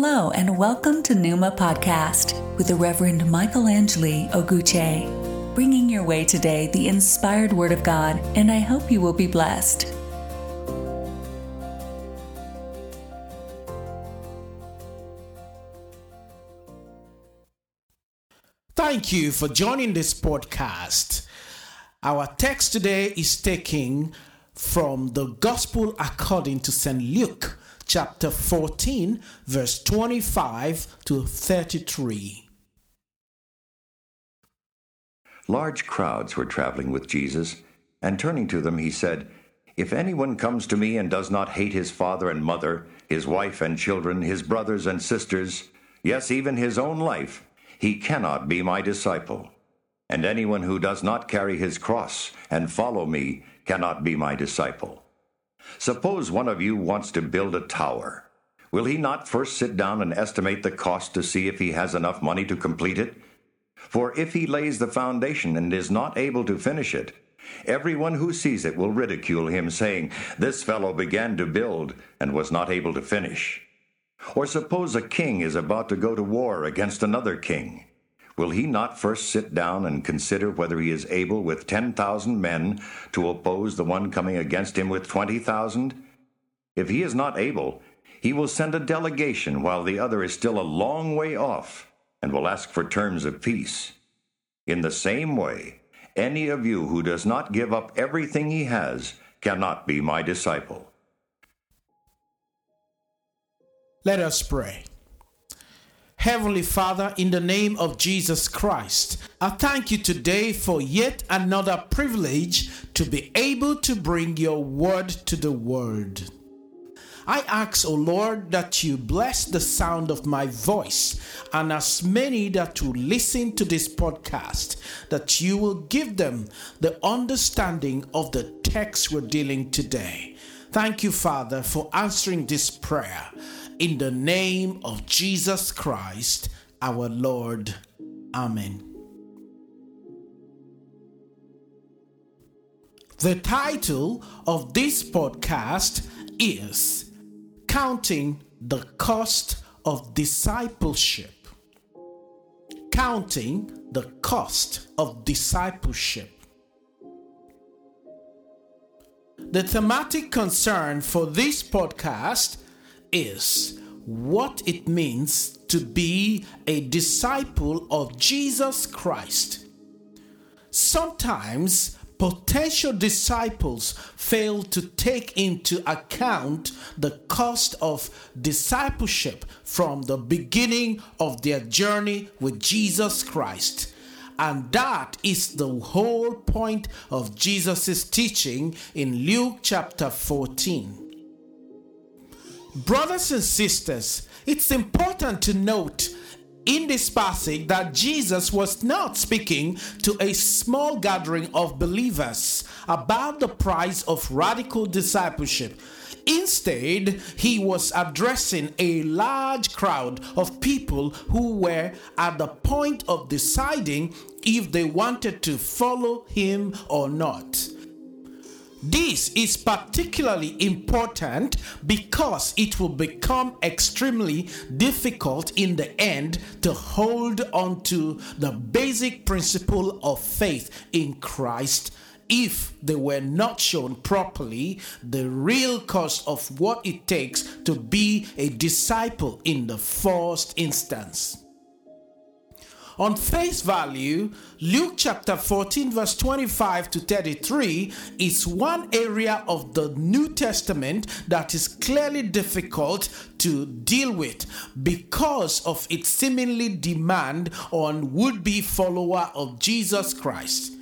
Hello, and welcome to Numa Podcast with the Reverend Michael Angeli Oguche, bringing your way today the inspired Word of God, and I hope you will be blessed. Thank you for joining this podcast. Our text today is taken from the Gospel according to St. Luke, chapter 14, verse 25 to 33. Large crowds were traveling with Jesus, and turning to them, he said, If anyone comes to me and does not hate his father and mother, his wife and children, his brothers and sisters, yes, even his own life, he cannot be my disciple. And anyone who does not carry his cross and follow me cannot be my disciple. Suppose one of you wants to build a tower. Will he not first sit down and estimate the cost to see if he has enough money to complete it? For if he lays the foundation and is not able to finish it, everyone who sees it will ridicule him, saying, This fellow began to build and was not able to finish. Or suppose a king is about to go to war against another king. Will he not first sit down and consider whether he is able with ten thousand men to oppose the one coming against him with twenty thousand? If he is not able, he will send a delegation while the other is still a long way off, and will ask for terms of peace. In the same way, any of you who does not give up everything he has cannot be my disciple. Let us pray. Heavenly Father, in the name of Jesus Christ, I thank you today for yet another privilege to be able to bring your word to the world. I ask, O Lord, that you bless the sound of my voice and as many that will listen to this podcast, that you will give them the understanding of the text we're dealing today. Thank you, Father, for answering this prayer. In the name of Jesus Christ, our Lord. Amen. The title of this podcast is Counting the Cost of Discipleship. Counting the Cost of Discipleship. The thematic concern for this podcast is what it means to be a disciple of Jesus Christ. Sometimes potential disciples fail to take into account the cost of discipleship from the beginning of their journey with Jesus Christ. And that is the whole point of Jesus' teaching in Luke chapter 14. Brothers and sisters, it's important to note in this passage that Jesus was not speaking to a small gathering of believers about the price of radical discipleship. Instead, he was addressing a large crowd of people who were at the point of deciding if they wanted to follow him or not. This is particularly important because it will become extremely difficult in the end to hold on to the basic principle of faith in Christ if they were not shown properly the real cost of what it takes to be a disciple in the first instance. On face value, Luke chapter 14, verse 25 to 33 is one area of the New Testament that is clearly difficult to deal with because of its seemingly demand on would be follower of Jesus Christ.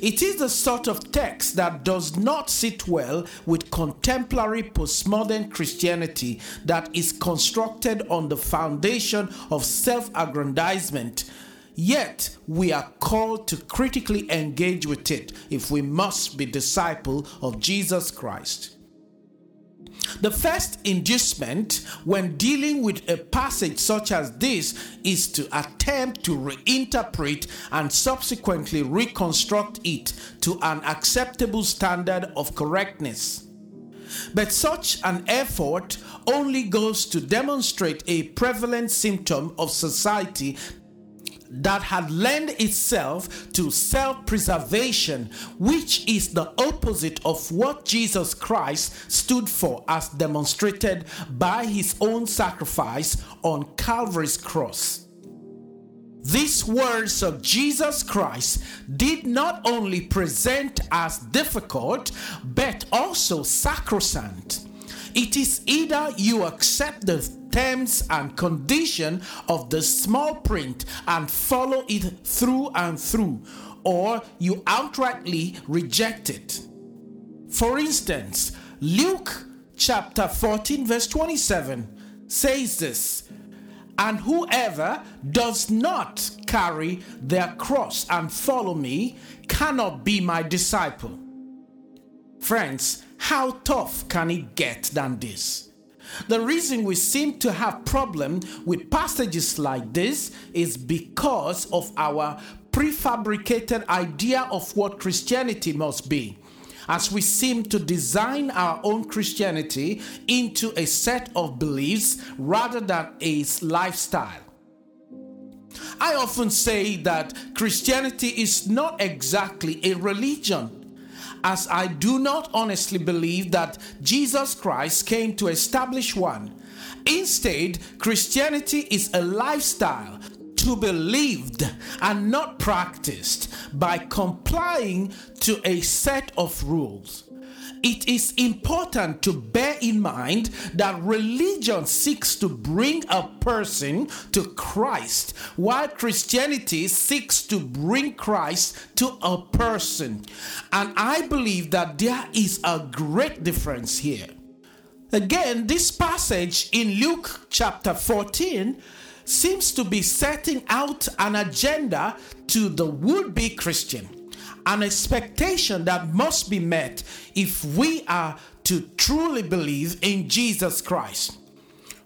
It is the sort of text that does not sit well with contemporary postmodern Christianity that is constructed on the foundation of self aggrandizement. Yet, we are called to critically engage with it if we must be disciple of Jesus Christ. The first inducement when dealing with a passage such as this is to attempt to reinterpret and subsequently reconstruct it to an acceptable standard of correctness. But such an effort only goes to demonstrate a prevalent symptom of society that had lent itself to self preservation, which is the opposite of what Jesus Christ stood for, as demonstrated by his own sacrifice on Calvary's cross. These words of Jesus Christ did not only present as difficult, but also sacrosanct. It is either you accept the terms and condition of the small print and follow it through and through, or you outrightly reject it. For instance, Luke chapter 14, verse 27 says this And whoever does not carry their cross and follow me cannot be my disciple. Friends, how tough can it get than this? The reason we seem to have problem with passages like this is because of our prefabricated idea of what Christianity must be. As we seem to design our own Christianity into a set of beliefs rather than a lifestyle. I often say that Christianity is not exactly a religion as I do not honestly believe that Jesus Christ came to establish one. Instead, Christianity is a lifestyle to be lived and not practiced by complying to a set of rules it is important to bear in mind that religion seeks to bring a person to Christ, while Christianity seeks to bring Christ to a person. And I believe that there is a great difference here. Again, this passage in Luke chapter 14 seems to be setting out an agenda to the would be Christian an expectation that must be met if we are to truly believe in Jesus Christ.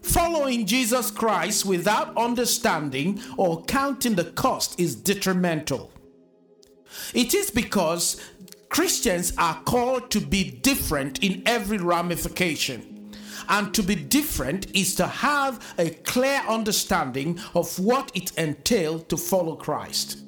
Following Jesus Christ without understanding or counting the cost is detrimental. It is because Christians are called to be different in every ramification. And to be different is to have a clear understanding of what it entails to follow Christ.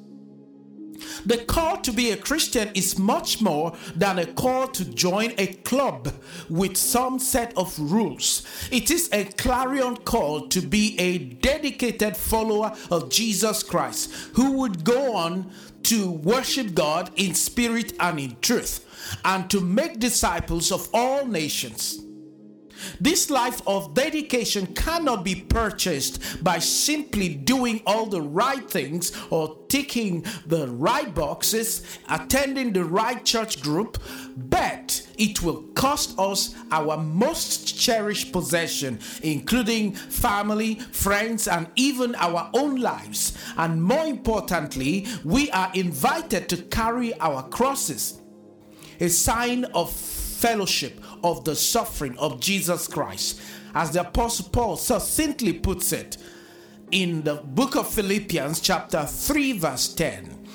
The call to be a Christian is much more than a call to join a club with some set of rules. It is a clarion call to be a dedicated follower of Jesus Christ who would go on to worship God in spirit and in truth and to make disciples of all nations. This life of dedication cannot be purchased by simply doing all the right things or ticking the right boxes, attending the right church group, but it will cost us our most cherished possession, including family, friends, and even our own lives. And more importantly, we are invited to carry our crosses, a sign of fellowship of the suffering of Jesus Christ. As the Apostle Paul succinctly puts it in the book of Philippians, chapter 3, verse 10,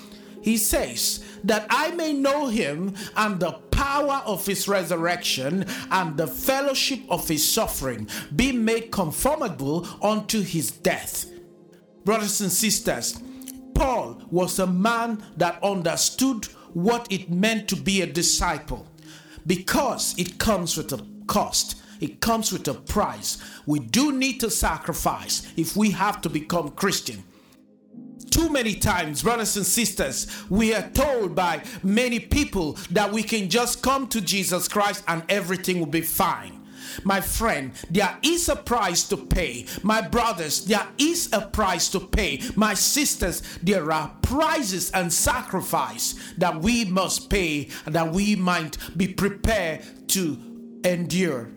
he says, That I may know him and the power of his resurrection and the fellowship of his suffering, be made conformable unto his death. Brothers and sisters, Paul was a man that understood what it meant to be a disciple because it comes with a cost. It comes with a price. We do need to sacrifice if we have to become Christian. Too many times, brothers and sisters, we are told by many people that we can just come to Jesus Christ and everything will be fine. My friend, there is a price to pay. My brothers, there is a price to pay. My sisters, there are prices and sacrifice that we must pay that we might be prepared to endure.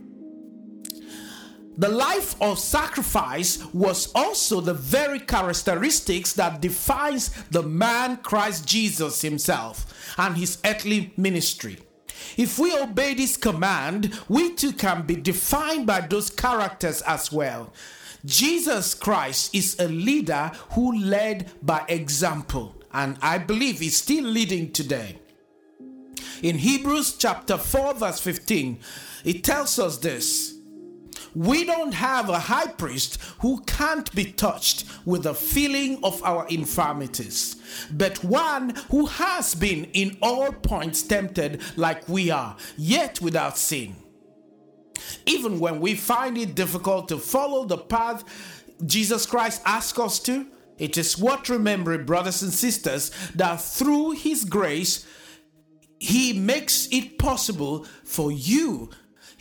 The life of sacrifice was also the very characteristics that defines the man Christ Jesus himself and his earthly ministry. If we obey this command, we too can be defined by those characters as well. Jesus Christ is a leader who led by example, and I believe he's still leading today. In Hebrews chapter 4, verse 15, it tells us this we don't have a high priest who can't be touched with the feeling of our infirmities, but one who has been in all points tempted like we are, yet without sin. Even when we find it difficult to follow the path Jesus Christ asks us to, it is worth remembering, brothers and sisters, that through His grace, He makes it possible for you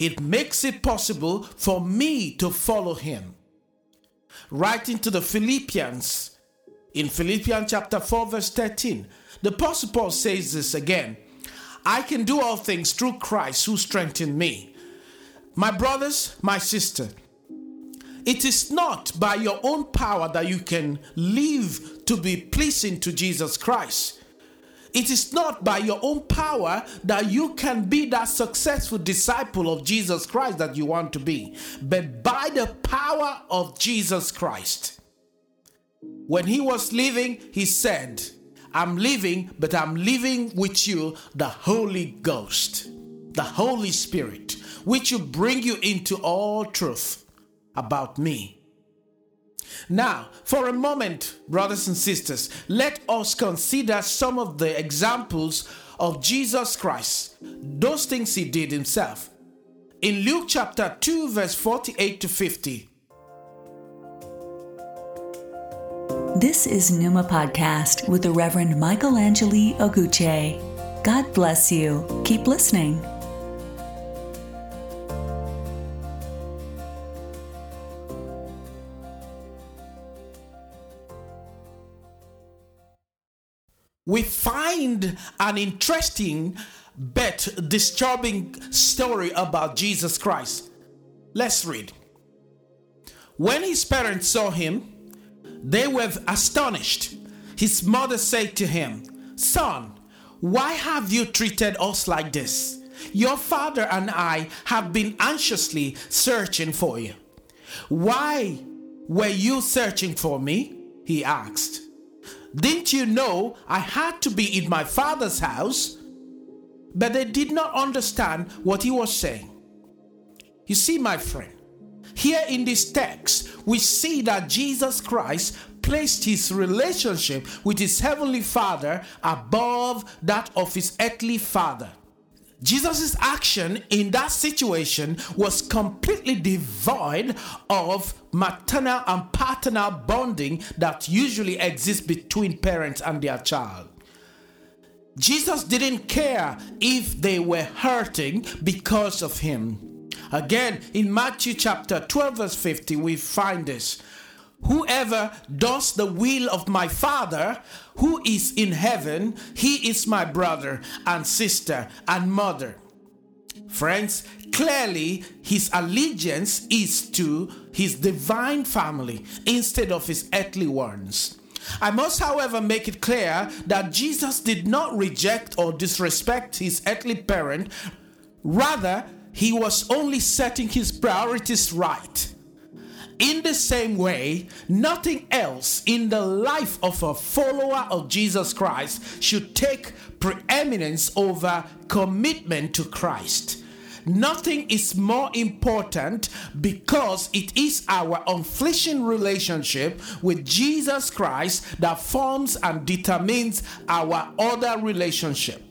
it makes it possible for me to follow him. Writing to the Philippians, in Philippians chapter 4, verse 13, the Apostle Paul says this again I can do all things through Christ who strengthened me. My brothers, my sister, it is not by your own power that you can live to be pleasing to Jesus Christ. It is not by your own power that you can be that successful disciple of Jesus Christ that you want to be, but by the power of Jesus Christ. When he was living, he said, I'm living, but I'm living with you, the Holy Ghost, the Holy Spirit, which will bring you into all truth about me. Now, for a moment, brothers and sisters, let us consider some of the examples of Jesus Christ, those things he did himself. In Luke chapter 2, verse 48 to 50. This is Numa Podcast with the Reverend Michael Angeli Oguche. God bless you. Keep listening. An interesting but disturbing story about Jesus Christ. Let's read. When his parents saw him, they were astonished. His mother said to him, Son, why have you treated us like this? Your father and I have been anxiously searching for you. Why were you searching for me? He asked. Didn't you know I had to be in my father's house? But they did not understand what he was saying. You see, my friend, here in this text, we see that Jesus Christ placed his relationship with his heavenly father above that of his earthly father. Jesus' action in that situation was completely devoid of maternal and paternal bonding that usually exists between parents and their child. Jesus didn't care if they were hurting because of him. Again, in Matthew chapter 12, verse 50, we find this. Whoever does the will of my Father who is in heaven, he is my brother and sister and mother. Friends, clearly his allegiance is to his divine family instead of his earthly ones. I must, however, make it clear that Jesus did not reject or disrespect his earthly parent. Rather, he was only setting his priorities right. In the same way, nothing else in the life of a follower of Jesus Christ should take preeminence over commitment to Christ. Nothing is more important because it is our unflinching relationship with Jesus Christ that forms and determines our other relationship,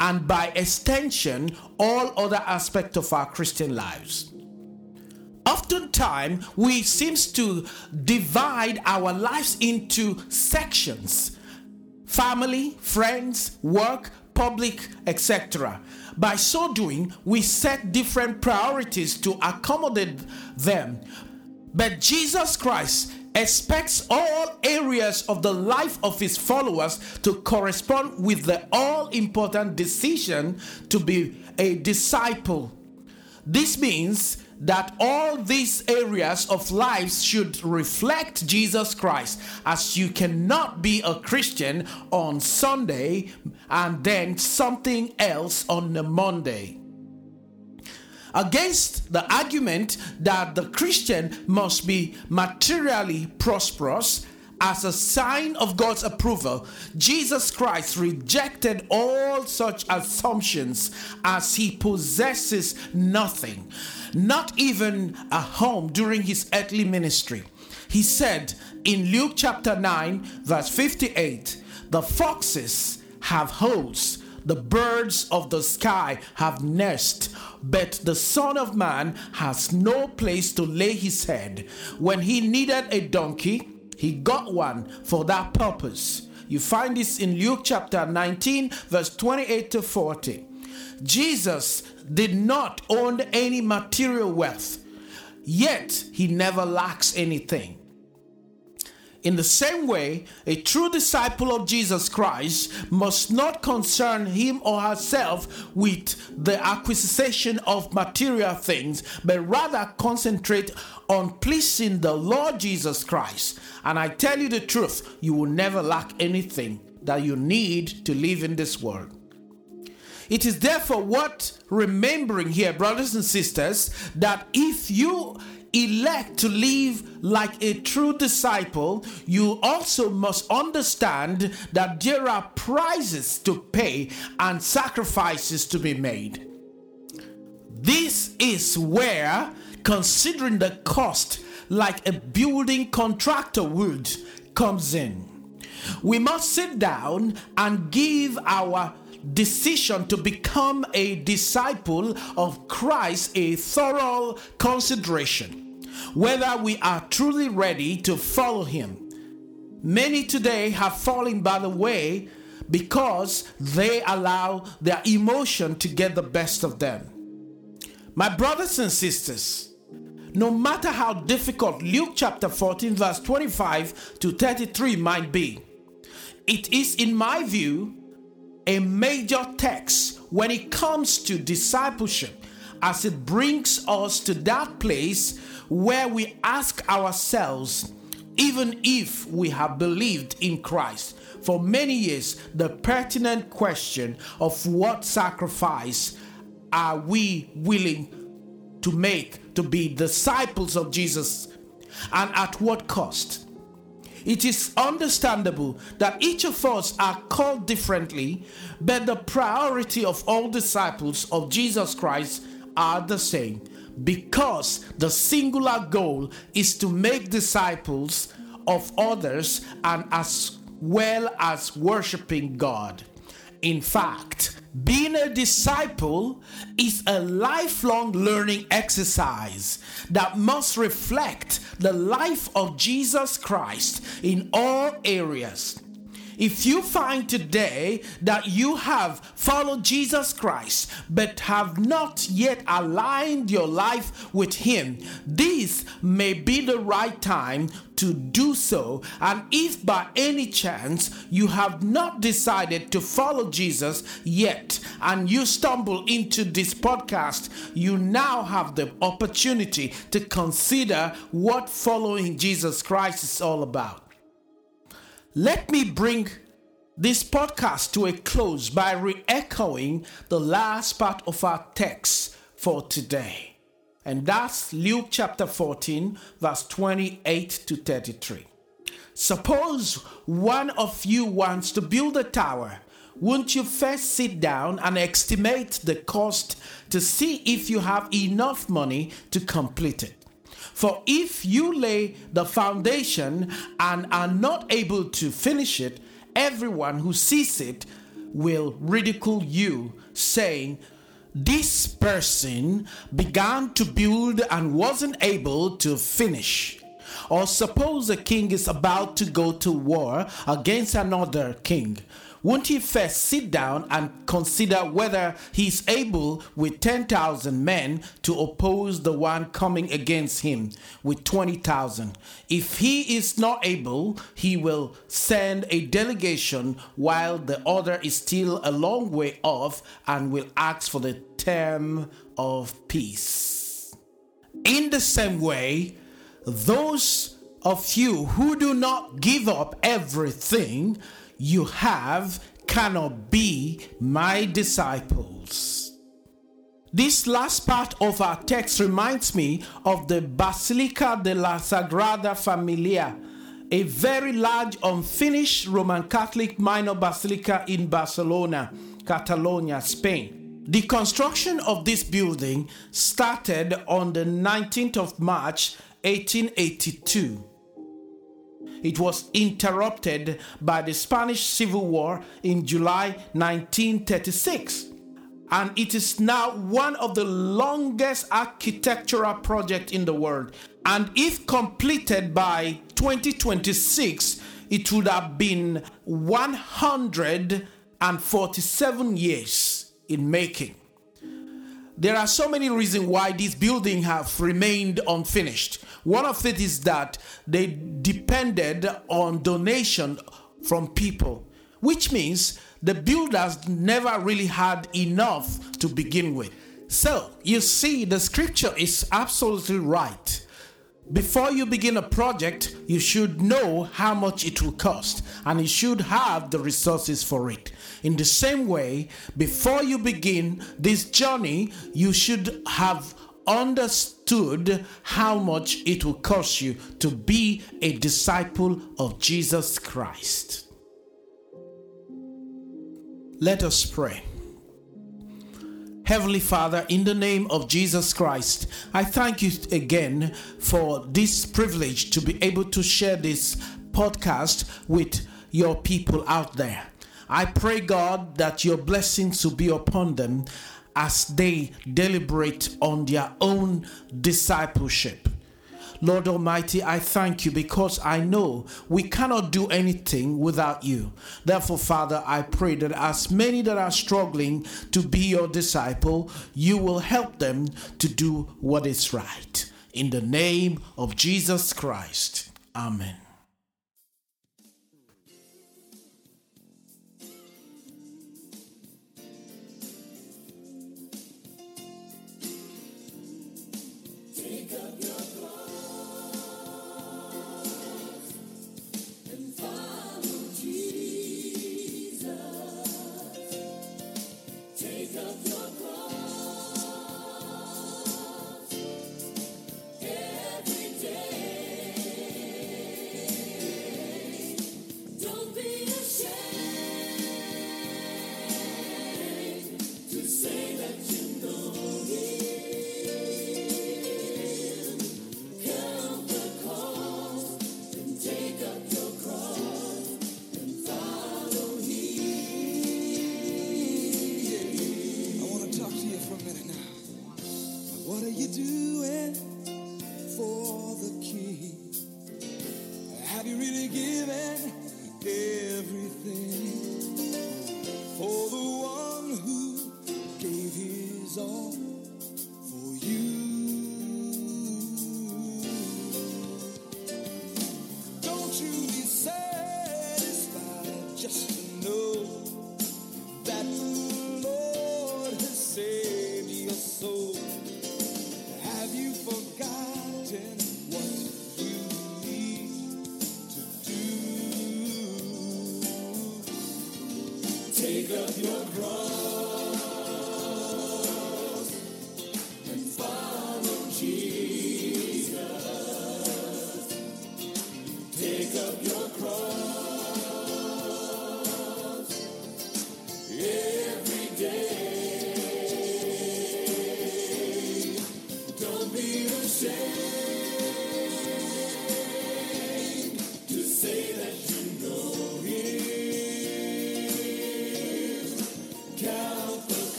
and by extension, all other aspects of our Christian lives. Oftentimes, we seems to divide our lives into sections family, friends, work, public, etc. By so doing, we set different priorities to accommodate them. But Jesus Christ expects all areas of the life of his followers to correspond with the all important decision to be a disciple. This means that all these areas of life should reflect Jesus Christ, as you cannot be a Christian on Sunday and then something else on the Monday. Against the argument that the Christian must be materially prosperous as a sign of God's approval, Jesus Christ rejected all such assumptions as he possesses nothing, not even a home during his earthly ministry. He said in Luke chapter 9, verse 58, the foxes have holes the birds of the sky have nests, but the Son of Man has no place to lay his head. When he needed a donkey, he got one for that purpose. You find this in Luke chapter 19, verse 28 to 40. Jesus did not own any material wealth, yet he never lacks anything. In the same way, a true disciple of Jesus Christ must not concern him or herself with the acquisition of material things, but rather concentrate on pleasing the Lord Jesus Christ. And I tell you the truth, you will never lack anything that you need to live in this world. It is therefore worth remembering here, brothers and sisters, that if you elect to live like a true disciple, you also must understand that there are prices to pay and sacrifices to be made. This is where considering the cost like a building contractor would comes in. We must sit down and give our decision to become a disciple of Christ a thorough consideration, whether we are truly ready to follow him. Many today have fallen by the way because they allow their emotion to get the best of them. My brothers and sisters, no matter how difficult Luke chapter 14, verse 25 to 33 might be, it is, in my view, a major text when it comes to discipleship as it brings us to that place where we ask ourselves, even if we have believed in Christ for many years, the pertinent question of what sacrifice are we willing to make to be disciples of Jesus and at what cost? It is understandable that each of us are called differently, but the priority of all disciples of Jesus Christ are the same because the singular goal is to make disciples of others and as well as worshiping God. In fact, being a disciple is a lifelong learning exercise that must reflect the life of Jesus Christ in all areas. If you find today that you have followed Jesus Christ but have not yet aligned your life with Him, this may be the right time to do so. And if by any chance you have not decided to follow Jesus yet and you stumble into this podcast, you now have the opportunity to consider what following Jesus Christ is all about. Let me bring this podcast to a close by re echoing the last part of our text for today. And that's Luke chapter 14, verse 28 to 33. Suppose one of you wants to build a tower. Won't you first sit down and estimate the cost to see if you have enough money to complete it? For if you lay the foundation and are not able to finish it, everyone who sees it will ridicule you, saying, This person began to build and wasn't able to finish. Or suppose a king is about to go to war against another king. Won't he first sit down and consider whether he's able with 10,000 men to oppose the one coming against him with 20,000? If he is not able, he will send a delegation while the other is still a long way off and will ask for the term of peace. In the same way, those of you who do not give up everything you have cannot be my disciples. This last part of our text reminds me of the Basilica de la Sagrada Familia, a very large unfinished Roman Catholic minor basilica in Barcelona, Catalonia, Spain. The construction of this building started on the 19th of March 1882 it was interrupted by the Spanish Civil War in July 1936 and it is now one of the longest architectural projects in the world. And if completed by 2026, it would have been 147 years in making. There are so many reasons why these buildings have remained unfinished. One of it is that they depended on donation from people, which means the builders never really had enough to begin with. So, you see, the scripture is absolutely right. Before you begin a project, you should know how much it will cost and you should have the resources for it. In the same way, before you begin this journey, you should have understood how much it will cost you to be a disciple of Jesus Christ. Let us pray. Heavenly Father, in the name of Jesus Christ, I thank you again for this privilege to be able to share this podcast with your people out there. I pray, God, that your blessings will be upon them as they deliberate on their own discipleship. Lord Almighty, I thank you because I know we cannot do anything without you. Therefore, Father, I pray that as many that are struggling to be your disciple, you will help them to do what is right. In the name of Jesus Christ. Amen.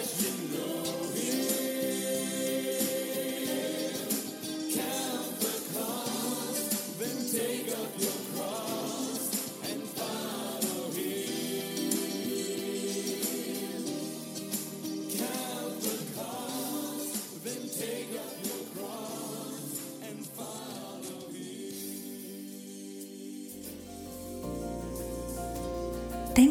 as you know.